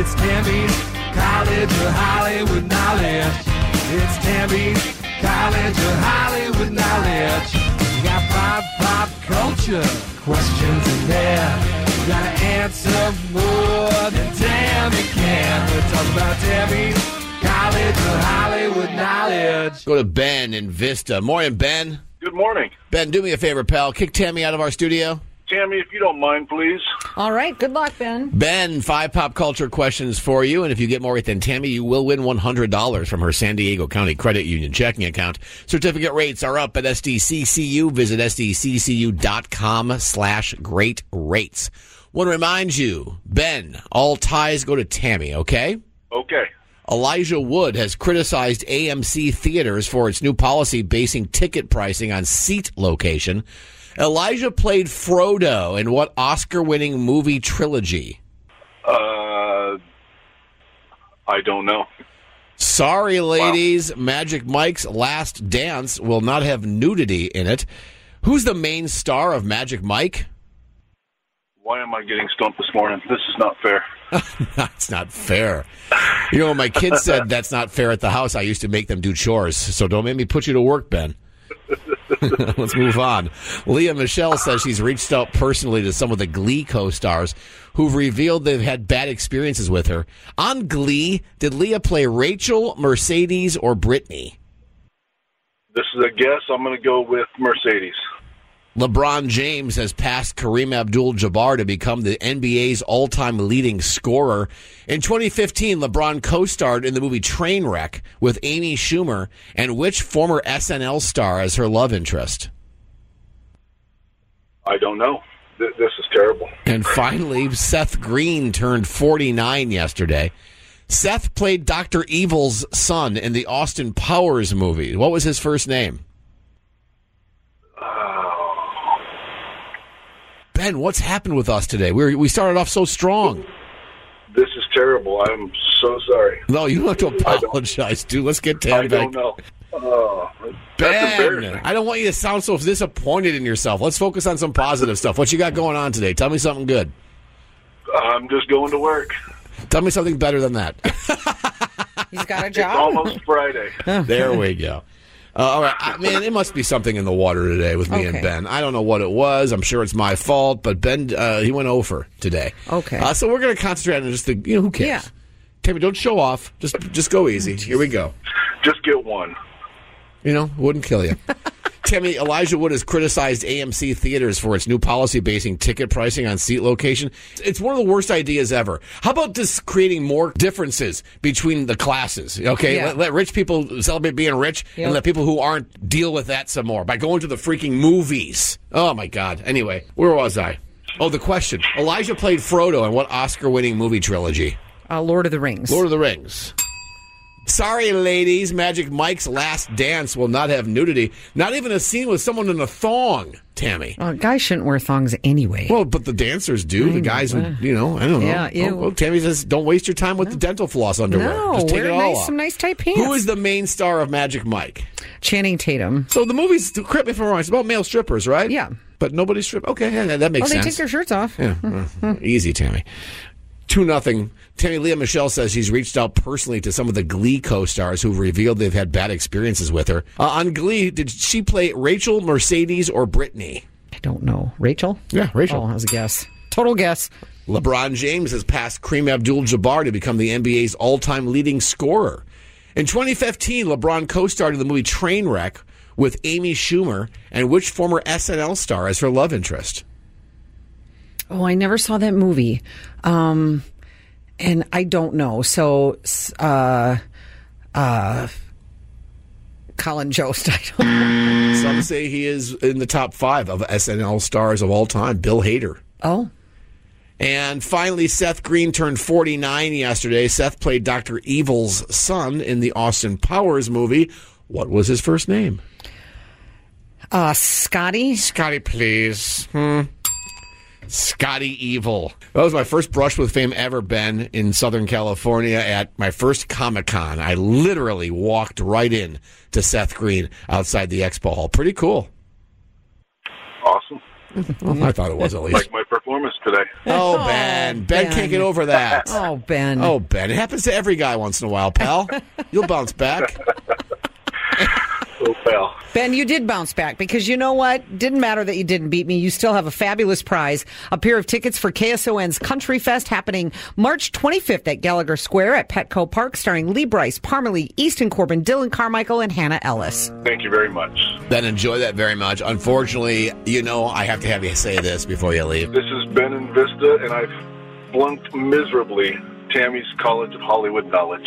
It's Tammy's College of Hollywood Knowledge. It's Tammy's College of Hollywood Knowledge. We got pop, pop culture questions in there. We gotta answer more than Tammy can. We're talking about Tammy's College of Hollywood Knowledge. Go to Ben in Vista. Morning, Ben. Good morning. Ben, do me a favor, pal. Kick Tammy out of our studio. Tammy, if you don't mind, please. All right. Good luck, Ben. Ben, five pop culture questions for you. And if you get more right than Tammy, you will win $100 from her San Diego County Credit Union checking account. Certificate rates are up at SDCCU. Visit SDCCU.com slash great rates. Want to remind you, Ben, all ties go to Tammy, okay? Okay. Elijah Wood has criticized AMC theaters for its new policy basing ticket pricing on seat location. Elijah played Frodo in what Oscar winning movie trilogy? Uh, I don't know. Sorry, ladies. Magic Mike's Last Dance will not have nudity in it. Who's the main star of Magic Mike? Why am I getting stumped this morning? This is not fair. that's not fair. You know, my kids said that's not fair at the house, I used to make them do chores. So don't make me put you to work, Ben. Let's move on. Lea Michele says she's reached out personally to some of the Glee co stars who've revealed they've had bad experiences with her. On Glee, did Lea play Rachel, Mercedes, or Brittany? This is a guess. I'm going to go with Mercedes. LeBron James has passed Kareem Abdul Jabbar to become the NBA's all time leading scorer. In 2015, LeBron co starred in the movie Trainwreck with Amy Schumer and which former SNL star as her love interest? I don't know. Th- this is terrible. And finally, Seth Green turned 49 yesterday. Seth played Dr. Evil's son in the Austin Powers movie. What was his first name? Ben, what's happened with us today? We we started off so strong. This is terrible. I'm so sorry. No, you don't have to apologize, dude. Let's get Tam I back. don't know. Oh, that's Ben. I don't want you to sound so disappointed in yourself. Let's focus on some positive stuff. What you got going on today? Tell me something good. I'm just going to work. Tell me something better than that. He's got a It's job. almost Friday. there we go. Uh, all right, I, man, it must be something in the water today with me and Ben. I don't know what it was. I'm sure it's my fault, but Ben, uh, he went over today. Okay. Uh, so we're going to concentrate on just the, you know, who cares? Yeah. Tammy, don't show off. Just, just go easy. Here we go. Just get one. You know, wouldn't kill you. Tammy, Elijah Wood has criticized AMC theaters for its new policy basing ticket pricing on seat location. It's one of the worst ideas ever. How about just creating more differences between the classes? Okay, Yeah. let, let rich people celebrate being rich, Yep. and let people who aren't deal with that some more by going to the freaking movies. Oh my God! Anyway, where was I? Oh, the question. Elijah played Frodo in what Oscar-winning movie trilogy? Uh, Lord of the Rings. Lord of the Rings. Sorry, ladies. Magic Mike's last dance will not have nudity. Not even a scene with someone in a thong, Tammy. Uh, guys shouldn't wear thongs anyway. Well, but the dancers do. The guys, you know, I don't know. Yeah, ew. Oh, oh, Tammy says, don't waste your time with the dental floss underwear. no, Just take wear it all nice, off. some nice tight pants. Who is the main star of Magic Mike? Channing Tatum? So the movie's, correct me if I'm wrong, it's about male strippers, right? Yeah. But nobody's strip. Okay, yeah, that makes Oh, they take their shirts off. Yeah, easy, Tammy. Two nothing. Tammy Lea Michele says she's reached out personally to some of the Glee co-stars who've revealed they've had bad experiences with her. Uh, on Glee, did she play Rachel, Mercedes, or Brittany? I don't know. Rachel? Yeah, Rachel. Oh, that was a guess. Total guess. LeBron James has passed Kareem Abdul-Jabbar to become the NBA's all-time leading scorer. In 2015, LeBron co-starred in the movie Trainwreck with Amy Schumer, and which former SNL star as her love interest? Oh, I never saw that movie. Um, and I don't know. So, uh, uh, Colin Jost. I don't know. Some say he is in the top five of SNL stars of all time. Bill Hader. Oh, And finally, Seth Green turned 49 yesterday. Seth played Dr. Evil's son in the Austin Powers movie. What was his first name? Uh, Scotty. Scotty, please. Hmm. Scotty Evil. That was my first brush with fame ever, Ben, in Southern California at my first Comic Con. I literally walked right in to Seth Green outside the expo hall. Pretty cool. Awesome. Well, I thought it was at least. Like my performance today. Oh, oh, Ben. Ben Ben. can't get over that. Oh, Ben. Oh, Ben. It happens to every guy once in a while, pal. You'll bounce back. Pal. Ben, you did bounce back because you know what? Didn't matter that you didn't beat me. You still have a fabulous prize. A pair of tickets for KSON's Country Fest happening March 25th at Gallagher Square at Petco Park, starring Lee Brice, Parmalee, Easton Corbin, Dillon Carmical, and Hannah Ellis. Thank you very much. Ben, enjoy that very much. Unfortunately, you know, I have to have you say this before you leave. This is Ben in Vista, and I've flunked miserably Tammy's College of Hollywood knowledge.